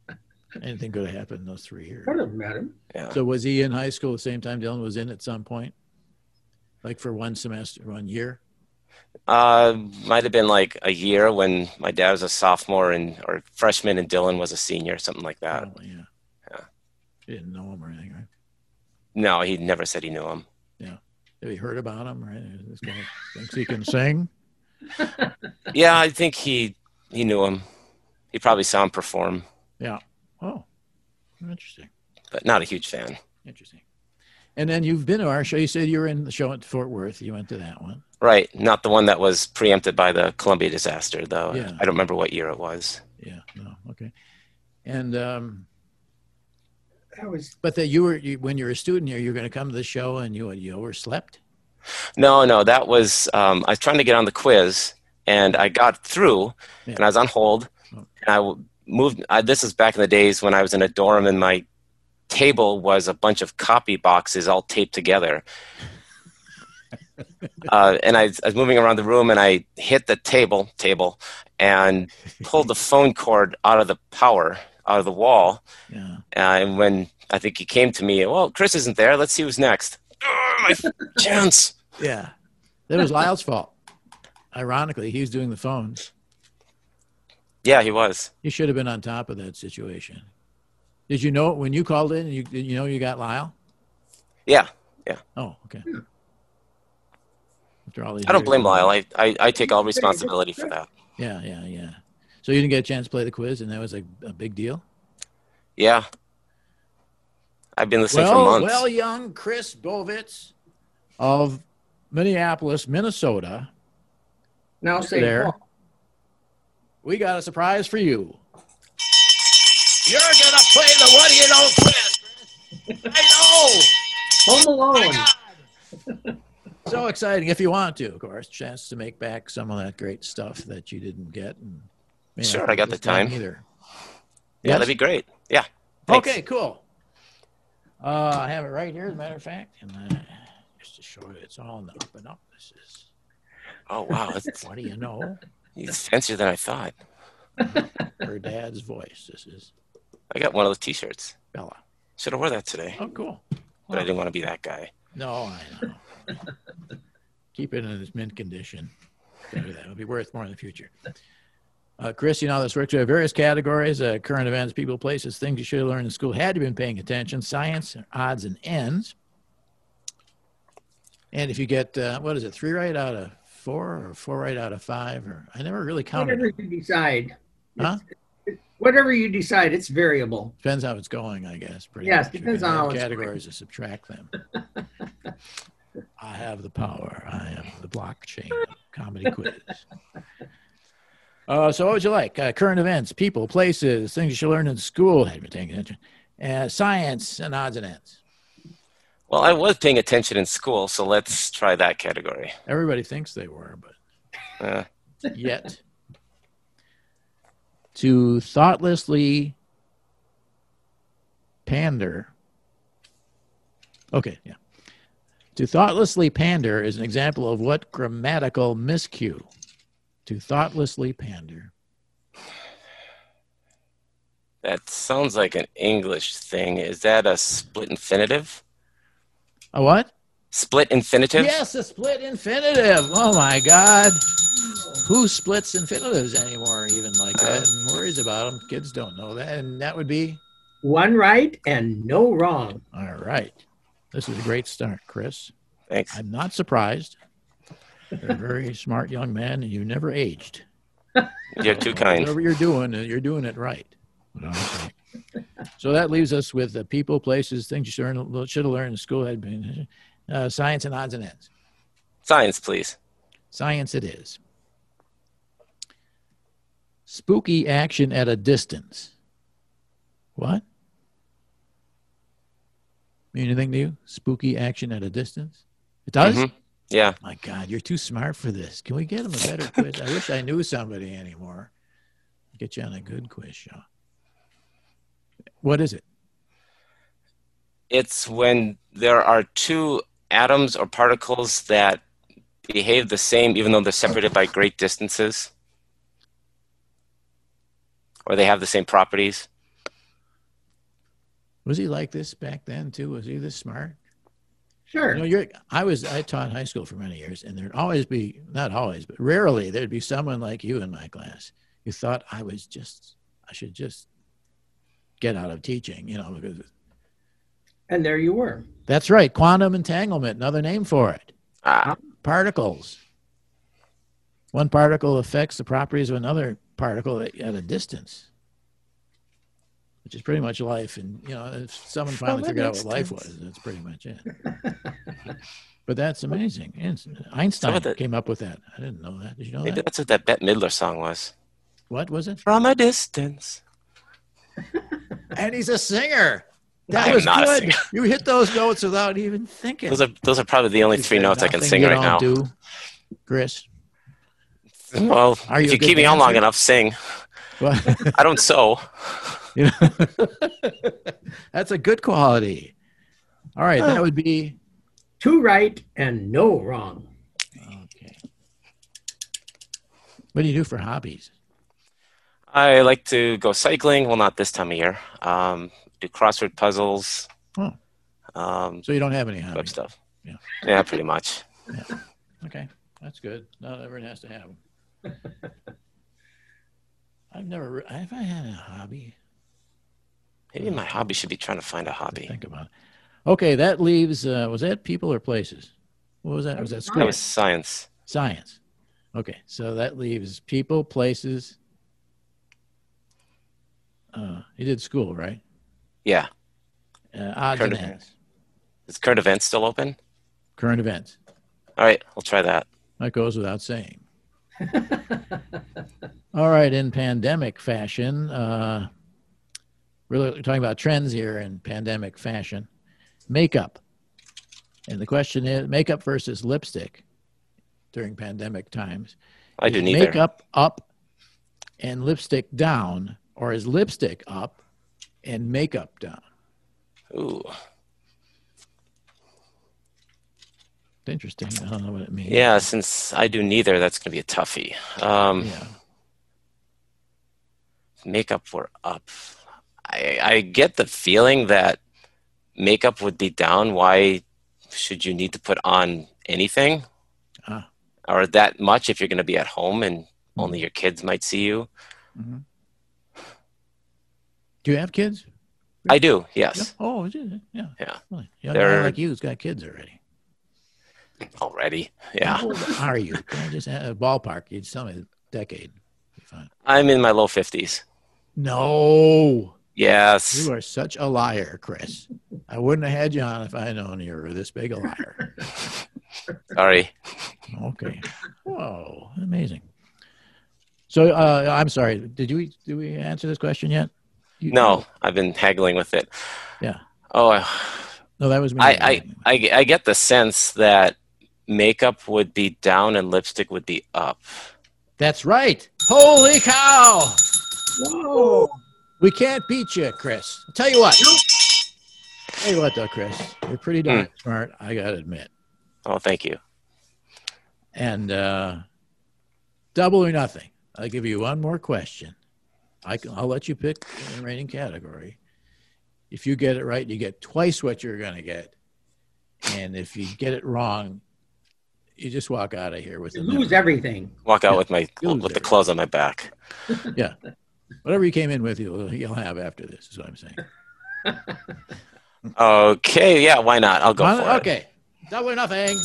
is- Anything could have happened in those three years. Could have met him. Yeah. So was he in high school the same time Dylan was in at some point? Like for one semester, one year? Uh, might have been like a year when my dad was a sophomore and or freshman and Dylan was a senior, something like that. Probably, yeah. Yeah. You didn't know him or anything, right? No, he never said he knew him. Yeah. Have you heard about him, right? This guy thinks he can sing. Yeah, I think he he knew him. He probably saw him perform, Yeah. Oh, interesting. but not a huge fan. Interesting. And then you've been to our show. You said you were in the show at Fort Worth. You went to that one. Right, not the one that was preempted by the Columbia disaster, though. Yeah. I don't remember what year it was. Yeah. No. Okay. And um, That was but that you were you, when you were a student here, you were going to come to the show and you you overslept. No, no, that was um, I was trying to get on the quiz, and I got through, Yeah. and I was on hold, Oh. and I moved. I, this is back in the days when I was in a dorm, and my table was a bunch of copy boxes all taped together. Uh, and I, I was moving around the room, and I hit the table table, and pulled the phone cord out of the power out of the wall. Yeah. Uh, and when I think he came to me, well, Chris isn't there. Let's see who's next. Oh, my chance. Yeah. That was Lyle's fault. Ironically, he was doing the phones. Yeah, he was. You should have been on top of that situation. Did you know when you called in? You you know you got Lyle? Yeah, Yeah. Oh, okay. After all these I don't years. blame Lyle. I, I, I take all responsibility for that. Yeah, yeah, yeah. So you didn't get a chance to play the quiz, and that was a, a big deal. Yeah. I've been listening for months. well, young Chris Bovitz of Minneapolis, Minnesota, now say There. Paul. we got a surprise for you. You're gonna play the what do you know quiz. Chris. I Home Alone. know. so exciting! If you want to, of course, chance to make back some of that great stuff that you didn't get. And may not Sure, I got the time. Either. yeah, that'd be great. Yeah. Thanks. Okay, cool. Uh, I have it right here, as a matter of fact, and uh, just to show you, it's all in the up and up. This is Oh, wow. That's, what do you know? he's fancier than I thought. Her dad's voice. This is I got one of those t shirts. Bella. Should have wore that today, Oh, cool. but I didn't want to be that guy. No, I know. Keep it in its mint condition. It'll be worth more in the future. Uh, Chris, you know this works. We have various categories: uh, current events, people, places, things you should have learned in school. Had you been paying attention, science, odds and ends. And if you get uh, what is it, three right out of four, or four right out of five, or I never really counted. Whatever you decide. Huh? Whatever you decide, it's variable. Depends how it's going, I guess. Pretty Yes, much. depends on it's categories to subtract them. I have the power. I am the blockchain comedy quiz. Uh, so, what would you like? Uh, current events, people, places, things you should learn in school. Had you been paying attention? Uh, science and odds and ends. Well, I was paying attention in school, so let's try that category. Everybody thinks they were, but Uh, yet to thoughtlessly pander. Okay, yeah. To thoughtlessly pander is an example of what grammatical miscue? To thoughtlessly pander. that sounds like an English thing. Is that a split infinitive? A what? Split infinitive? Yes, a split infinitive. Oh my God. Who splits infinitives anymore, even like that, uh. and worries about them? Kids don't know that. And that would be One right and no wrong. all right. This is a great start, Chris. Thanks. I'm not surprised. You're a very smart young man, and you never aged. You're too kind. Whatever you're doing, uh, you're doing it right. What I'm saying. so that leaves us with the people, places, things you should, should have learned in school. Had been uh, science and odds and ends. Science, please. Science it is. Spooky action at a distance. What? Mean anything to you? Spooky action at a distance? It does? Mhm. Yeah. My God, you're too smart for this. Can we get him a better quiz? I wish I knew somebody anymore. Get you on a good quiz show. What is it? It's when there are two atoms or particles that behave the same even though they're separated by great distances. Or they have the same properties. Was he like this back then too? Was he this smart? Sure. You know, you're. I was. I taught high school for many years, and there'd always be not always, but rarely there'd be someone like you in my class who thought I was just. I should just get out of teaching. You know, because and there you were. that's right. Quantum entanglement, another name for it. Ah, Particles. One particle affects the properties of another particle at, at a distance, which is pretty much life. And you know, if someone finally that figured out makes what life sense. was, that's pretty much it. But that's amazing. And Einstein the- came up with that. I didn't know that. Did you know maybe that? that's what that Bette Midler song was. What was it? From a distance. And he's a singer. That I am was not a good. singer. You hit those notes without even thinking. Those are those are probably the only three notes I can sing you right don't now. Do, Chris. Well, Are you if you good keep me on long enough, sing. What? I don't sew. You know? That's a good quality. All right, that would be Two right and no wrong. okay. What do you do for hobbies? I like to go cycling. Well, not this time of year. Um, do crossword puzzles. Oh. Um, So you don't have any web stuff. Yeah. Yeah, pretty much. Okay, that's good. Not everyone has to have them. I've never. re- Have I had a hobby? Maybe my hobby should be trying to find a hobby. Think about it. Okay, that leaves. Uh, was that people or places? What was that? Was that school? That was science. Science. Okay, so that leaves people, places. Uh, you did school, right? Yeah. Uh, odds Current and events. ends. Is current events still open? Current events. All right, I'll try that. That goes without saying. All right, in pandemic fashion, uh, we're talking about trends here in pandemic fashion. Makeup. And the question is makeup versus lipstick during pandemic times. I do Is neither. Makeup up and lipstick down, or is lipstick up and makeup down? Ooh. Interesting. I don't know what it means. Yeah, since I do neither, that's going to be a toughie. Um, Yeah. Makeup for up. I, I get the feeling that makeup would be down. Why should you need to put on anything? Ah. Or that much if you're going to be at home and only your kids might see you? Mhm. Do you have kids? I do, Yeah. yes. Oh, yeah. Yeah. Really? Young They're- like you's got kids already. Already. Yeah. How old are you? Can I just have a ballpark? You just tell me decade. I'm in my low 50s. No, Yes. you are such a liar, Chris. I wouldn't have had you on if I had known you were this big a liar. Sorry. Okay. Whoa, amazing. So uh, I'm sorry. Did we did we answer this question yet? You- No, I've been haggling with it. Yeah. Oh, I, No, that was me. I, I, I, I get the sense that makeup would be down and lipstick would be up. That's right. Holy cow! Whoa. We can't beat you, Chris. I'll tell you what. Tell you what, though, Chris, you're pretty darn smart. I gotta admit. Oh, thank you. And uh, double or nothing. I'll give you one more question. I can, I'll let you pick the rating category. If you get it right, you get twice what you're going to get. And if you get it wrong, you just walk out of here with You lose nickel. everything. Walk out Yeah, with my you'll with the lose clothes on my back. Whatever you came in with, you'll, you'll have after this, is what I'm saying. Okay, yeah, why not? I'll go One- for it. okay. Double or nothing.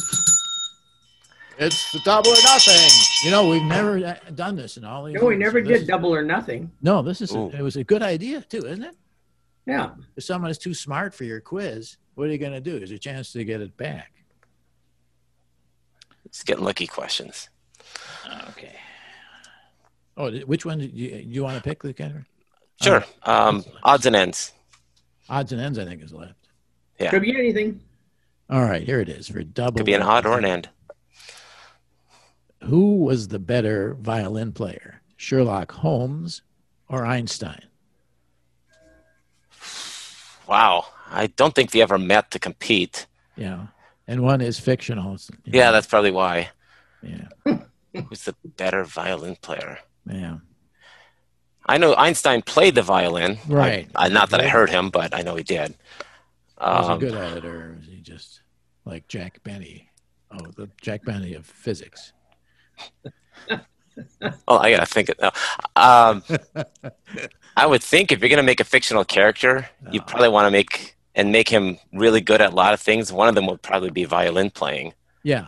It's the double or nothing. You know, we've never uh, done this in all these No, we years, never so this- did double or nothing. No, this is, a, it was a good idea too, isn't it? Yeah. If someone is too smart for your quiz, what are you going to do? There's a chance to get it back. It's getting lucky questions. Okay. Oh, which one do you, do you want to pick the category? Sure. Um, odds and ends. Odds and ends, I think, is left. Yeah. Could be anything. All right, here it is for double. Could be an odd or an end. Who was the better violin player, Sherlock Holmes or Einstein? Wow. I don't think they ever met to compete. Yeah, and one is fictional. Yeah, know. that's probably why. yeah, Who's the better violin player? Yeah. I know Einstein played the violin. Right. I, I, not that I heard him, but I know he did. Was he Um, good at it, or was he just like Jack Benny? Oh, the Jack Benny of physics. oh, I gotta think. It, uh, um, I would think if you're gonna make a fictional character, you Uh, probably want to make and make him really good at a lot of things. One of them would probably be violin playing. Yeah,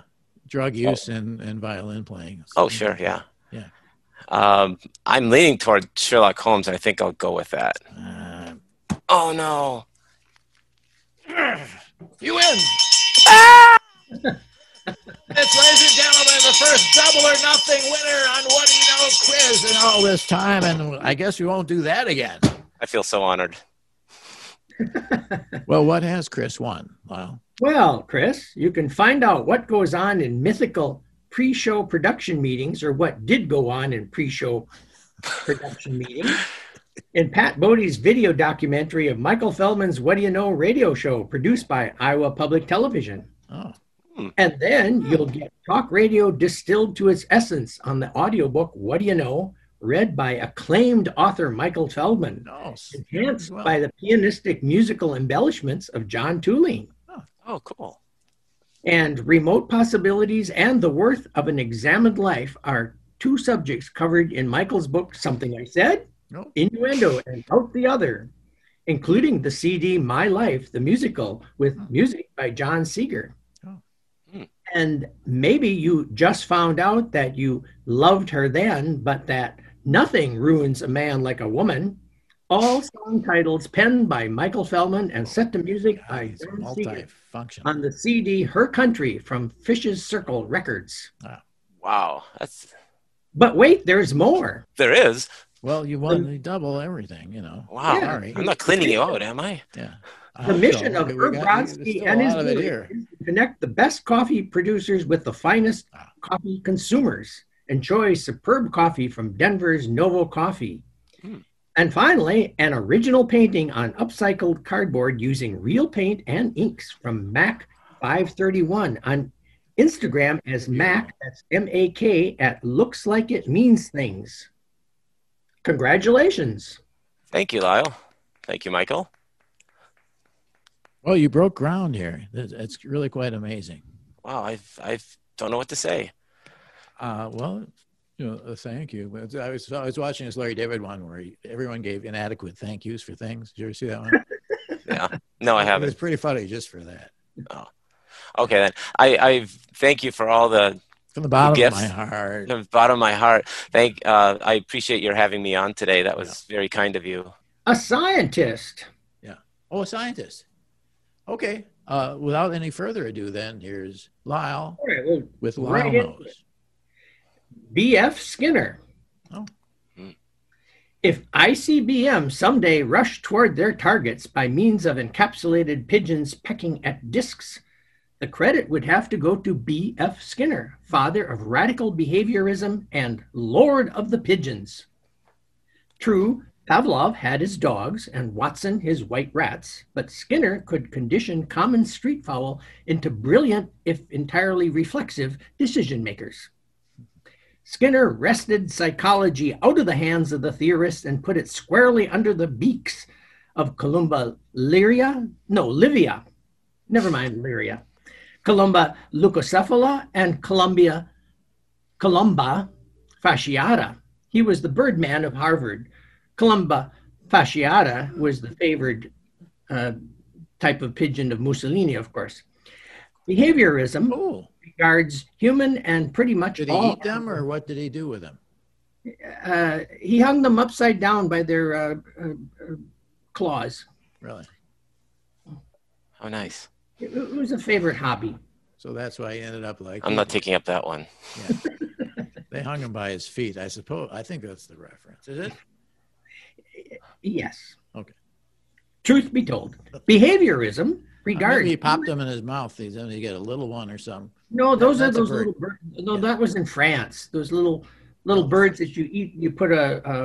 drug use and, and violin playing. Oh, sure, yeah. Yeah. Um, I'm leaning toward Sherlock Holmes, and I think I'll go with that. Uh, Oh no! you win. It's, ladies and gentlemen, the first double or nothing winner on What Do You Know quiz in all this time, and I guess we won't do that again. I feel so honored. Well, what has Chris won? Well, Well, Chris, you can find out what goes on in mythical pre show production meetings or what did go on in pre show production meetings in Pat Bodie's video documentary of Michael Feldman's What Do You Know radio show produced by Iowa Public Television. oh, And then you'll get talk radio distilled to its essence on the audiobook What Do You Know, read by acclaimed author Michael Feldman, oh, no. enhanced Well, by the pianistic musical embellishments of John Thulin. Oh, cool. And remote possibilities and the worth of an examined life are two subjects covered in Michael's book, Something I Said, No. Innuendo, and Out the Other, including the CD My Life, the musical, with music by John Seeger. Oh. Hmm. And maybe you just found out that you loved her then, but that nothing ruins a man like a woman. All song titles penned by Michael Feldman and set to music by He's multi-function. on the CD Her Country from Fish's Circle Records. Wow, that's But wait, there's more. there is. Well, you won the double everything, you know. Wow, Sorry. I'm not cleaning you out, am I? Yeah. I The hope mission so. of We Herb got- Brodsky there's still and his lot of it village here. is to connect the best coffee producers with the finest Ah. coffee consumers. Enjoy superb coffee from Denver's Novo Coffee. Hmm. And finally, an original painting on upcycled cardboard using real paint and inks from Mak 531 on Instagram as Mak, that's M A K, at looks like it means things. Congratulations. Thank you, Lyle. Thank you, Michael. Well, you broke ground here. It's it's really quite amazing. Wow, I I don't know what to say. Uh, well, you know, uh, thank you. I was I was watching this Larry David one where he, everyone gave inadequate thank yous for things. Did you ever see that one? Yeah, no, I haven't. It was pretty funny just for that. Oh. Okay, then I I thank you for all the From the bottom of gifts. my heart. from the bottom of my heart. Thank uh, I appreciate your having me on today. That was very kind of you. A scientist. Yeah. Oh, a scientist. Okay. Uh, without any further ado, then here's Lyle All right, well, with Lyle Right into knows. B.F. Skinner. Oh. If ICBM someday rush toward their targets by means of encapsulated pigeons pecking at discs, the credit would have to go to B.F. Skinner, father of radical behaviorism and lord of the pigeons. True, Pavlov had his dogs and Watson his white rats, but Skinner could condition common street fowl into brilliant, if entirely reflexive, decision makers. Skinner wrested psychology out of the hands of the theorists and put it squarely under the beaks of Columba Lyria, no, Livia, never mind Lyria, Columba leucocephala, and Columbia, Columba fasciata. He was the Birdman of Harvard. Columba fasciata was the favored uh, type of pigeon of Mussolini, of course. Behaviorism Oh, regards human and pretty much did he all eat them or what did he do with them? uh, he hung them upside down by their uh, uh, uh, claws. Really? How nice. It, it was a favorite hobby. So that's why he ended up like. I'm not taking up that one. Yeah. they hung him by his feet. I suppose. I think that's the reference. Is it? Yes. Okay. Truth be told, behaviorism Maybe he popped them in his mouth. He's only get a little one or something. no, those are those bird. little birds. No, Yeah. that was in France. Those little little Oh. birds that you eat. You put a, a,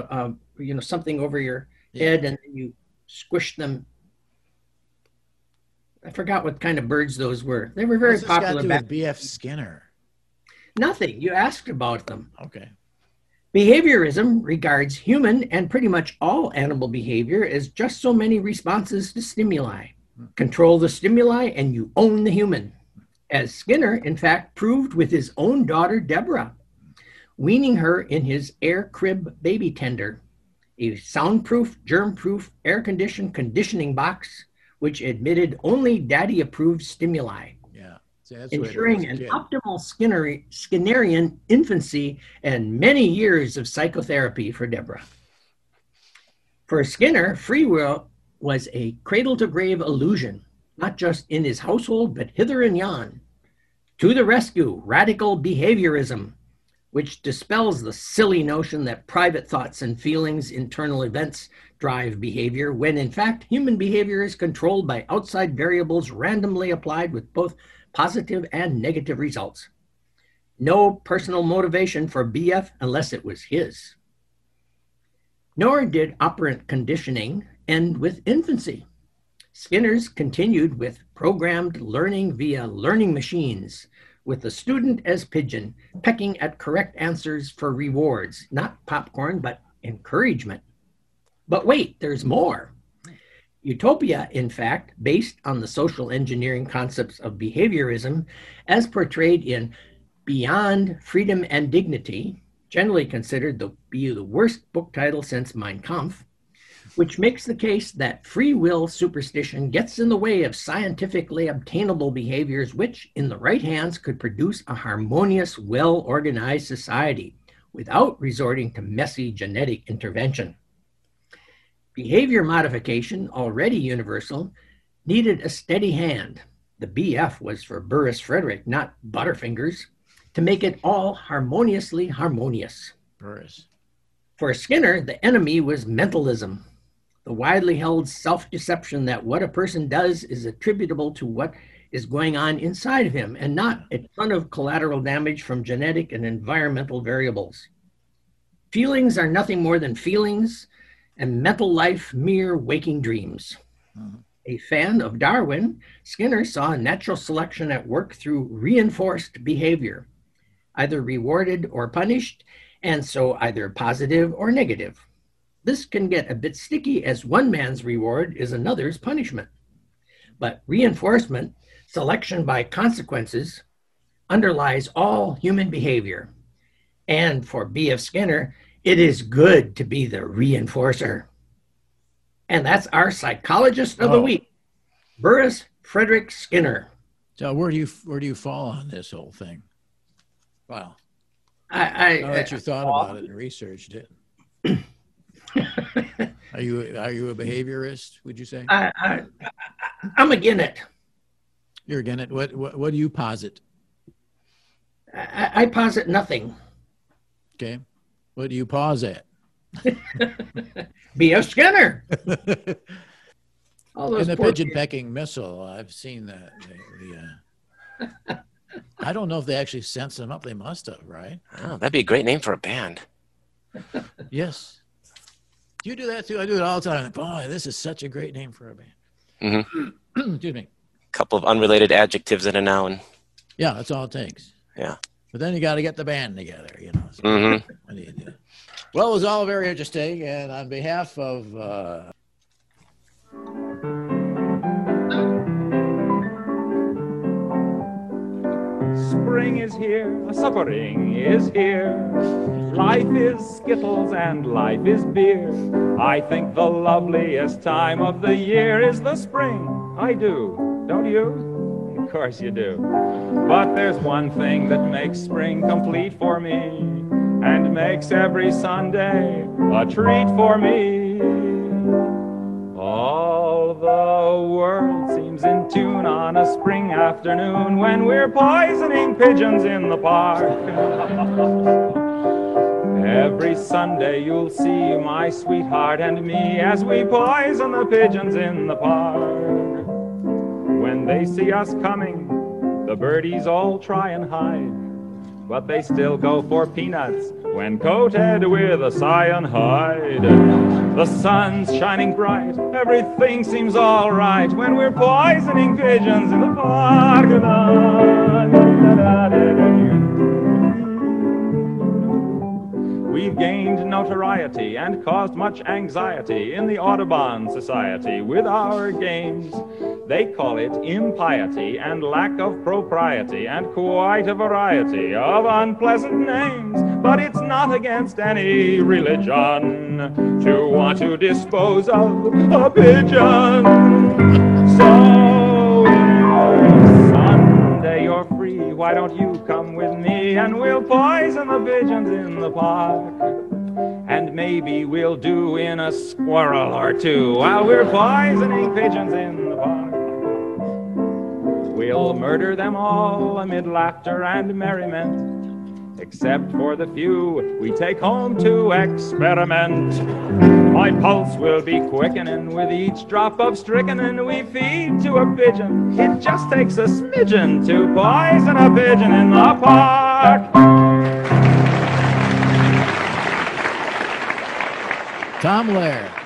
a you know something over your Yeah. head and then you squish them. I forgot what kind of birds those were. They were very What's this got to popular back. with B.F. Skinner? Nothing. You asked about them. Okay. Behaviorism regards human and pretty much all animal behavior as just so many responses to stimuli. Control the stimuli and you own the human. As Skinner, in fact, proved with his own daughter, Deborah, weaning her in his air crib baby tender, a soundproof, germ proof, air conditioned conditioning box which admitted only daddy approved stimuli Yeah. See, that's the way it ensuring an optimal Skinner, Skinnerian infancy and many years of psychotherapy for Deborah. For Skinner, free will was a cradle to grave illusion, not just in his household, but hither and yon. To the rescue, radical behaviorism, which dispels the silly notion that private thoughts and feelings, internal events, drive behavior, when in fact human behavior is controlled by outside variables randomly applied with both positive and negative results. No personal motivation for BF unless it was his. Nor did operant conditioning end with infancy. Skinner's continued with programmed learning via learning machines, with the student as pigeon, pecking at correct answers for rewards, not popcorn, but encouragement. But wait, there's more. Utopia, in fact, based on the social engineering concepts of behaviorism, as portrayed in Beyond Freedom and Dignity, generally considered to be the worst book title since Mein Kampf, which makes the case that free will superstition gets in the way of scientifically obtainable behaviors which, in the right hands, could produce a harmonious, well organized society without resorting to messy genetic intervention. Behavior modification, already universal, needed a steady hand. The BF was for Burrhus Frederic, not Butterfingers, to make it all harmoniously harmonious. Burrhus. For Skinner, the enemy was mentalism, the widely held self deception that what a person does is attributable to what is going on inside of him and not a ton of collateral damage from genetic and environmental variables. Feelings are nothing more than feelings, and mental life mere waking dreams. Mhm. A fan of Darwin, Skinner saw natural selection at work through reinforced behavior, either rewarded or punished, and so either positive or negative. This can get a bit sticky as one man's reward is another's punishment. But reinforcement, selection by consequences, underlies all human behavior. And for B.F. Skinner, it is good to be the reinforcer. And that's our psychologist of the Oh. week, Burrhus Frederic Skinner. So where do you where do you fall on this whole thing? Wow. I, Now I, that you thought about uh, it and researched it, are you are you a behaviorist? Would you say I, I, I'm again it. you're again it? What what what do you posit? I, I posit nothing. Okay, what do you pause at? B.F. Skinner. All In those the pigeon pecking missile, I've seen that. The, the, uh, I don't know if they actually sense them up. They must have, right? Oh, that'd be a great name for a band. Yes. Do you do that too? I do it all the time. Boy, this is such a great name for a band. Mhm. Excuse me. couple of unrelated adjectives and a noun. Yeah, that's all it takes. Yeah. But then you got to get the band together, you know. So hmm what do you do? Well, it was all very interesting, and on behalf of uh, Spring is here, spring is here. Life is skittles and life is beer. I think the loveliest time of the year is the spring. I do, don't you? Of course you do. But there's one thing that makes spring complete for me and makes every Sunday a treat for me. All the world in tune on a spring afternoon when we're poisoning pigeons in the park. Every Sunday you'll see my sweetheart and me as we poison the pigeons in the park. When they see us coming, the birdies all try and hide, but they still go for peanuts when coated with a cyanide. The sun's shining bright, everything seems alright when we're poisoning pigeons in the park. We've gained notoriety and caused much anxiety in the Audubon Society with our games. They call it impiety and lack of propriety and quite a variety of unpleasant names. But it's not against any religion to want to dispose of a pigeon. Why don't you come with me and we'll poison the pigeons in the park? And maybe we'll do in a squirrel or two while we're poisoning pigeons in the park. We'll murder them all amid laughter and merriment, except for the few we take home to experiment. My pulse will be quickening with each drop of strychnine we feed to a pigeon. It just takes a smidgen to poison a pigeon in the park. Tom Lehrer.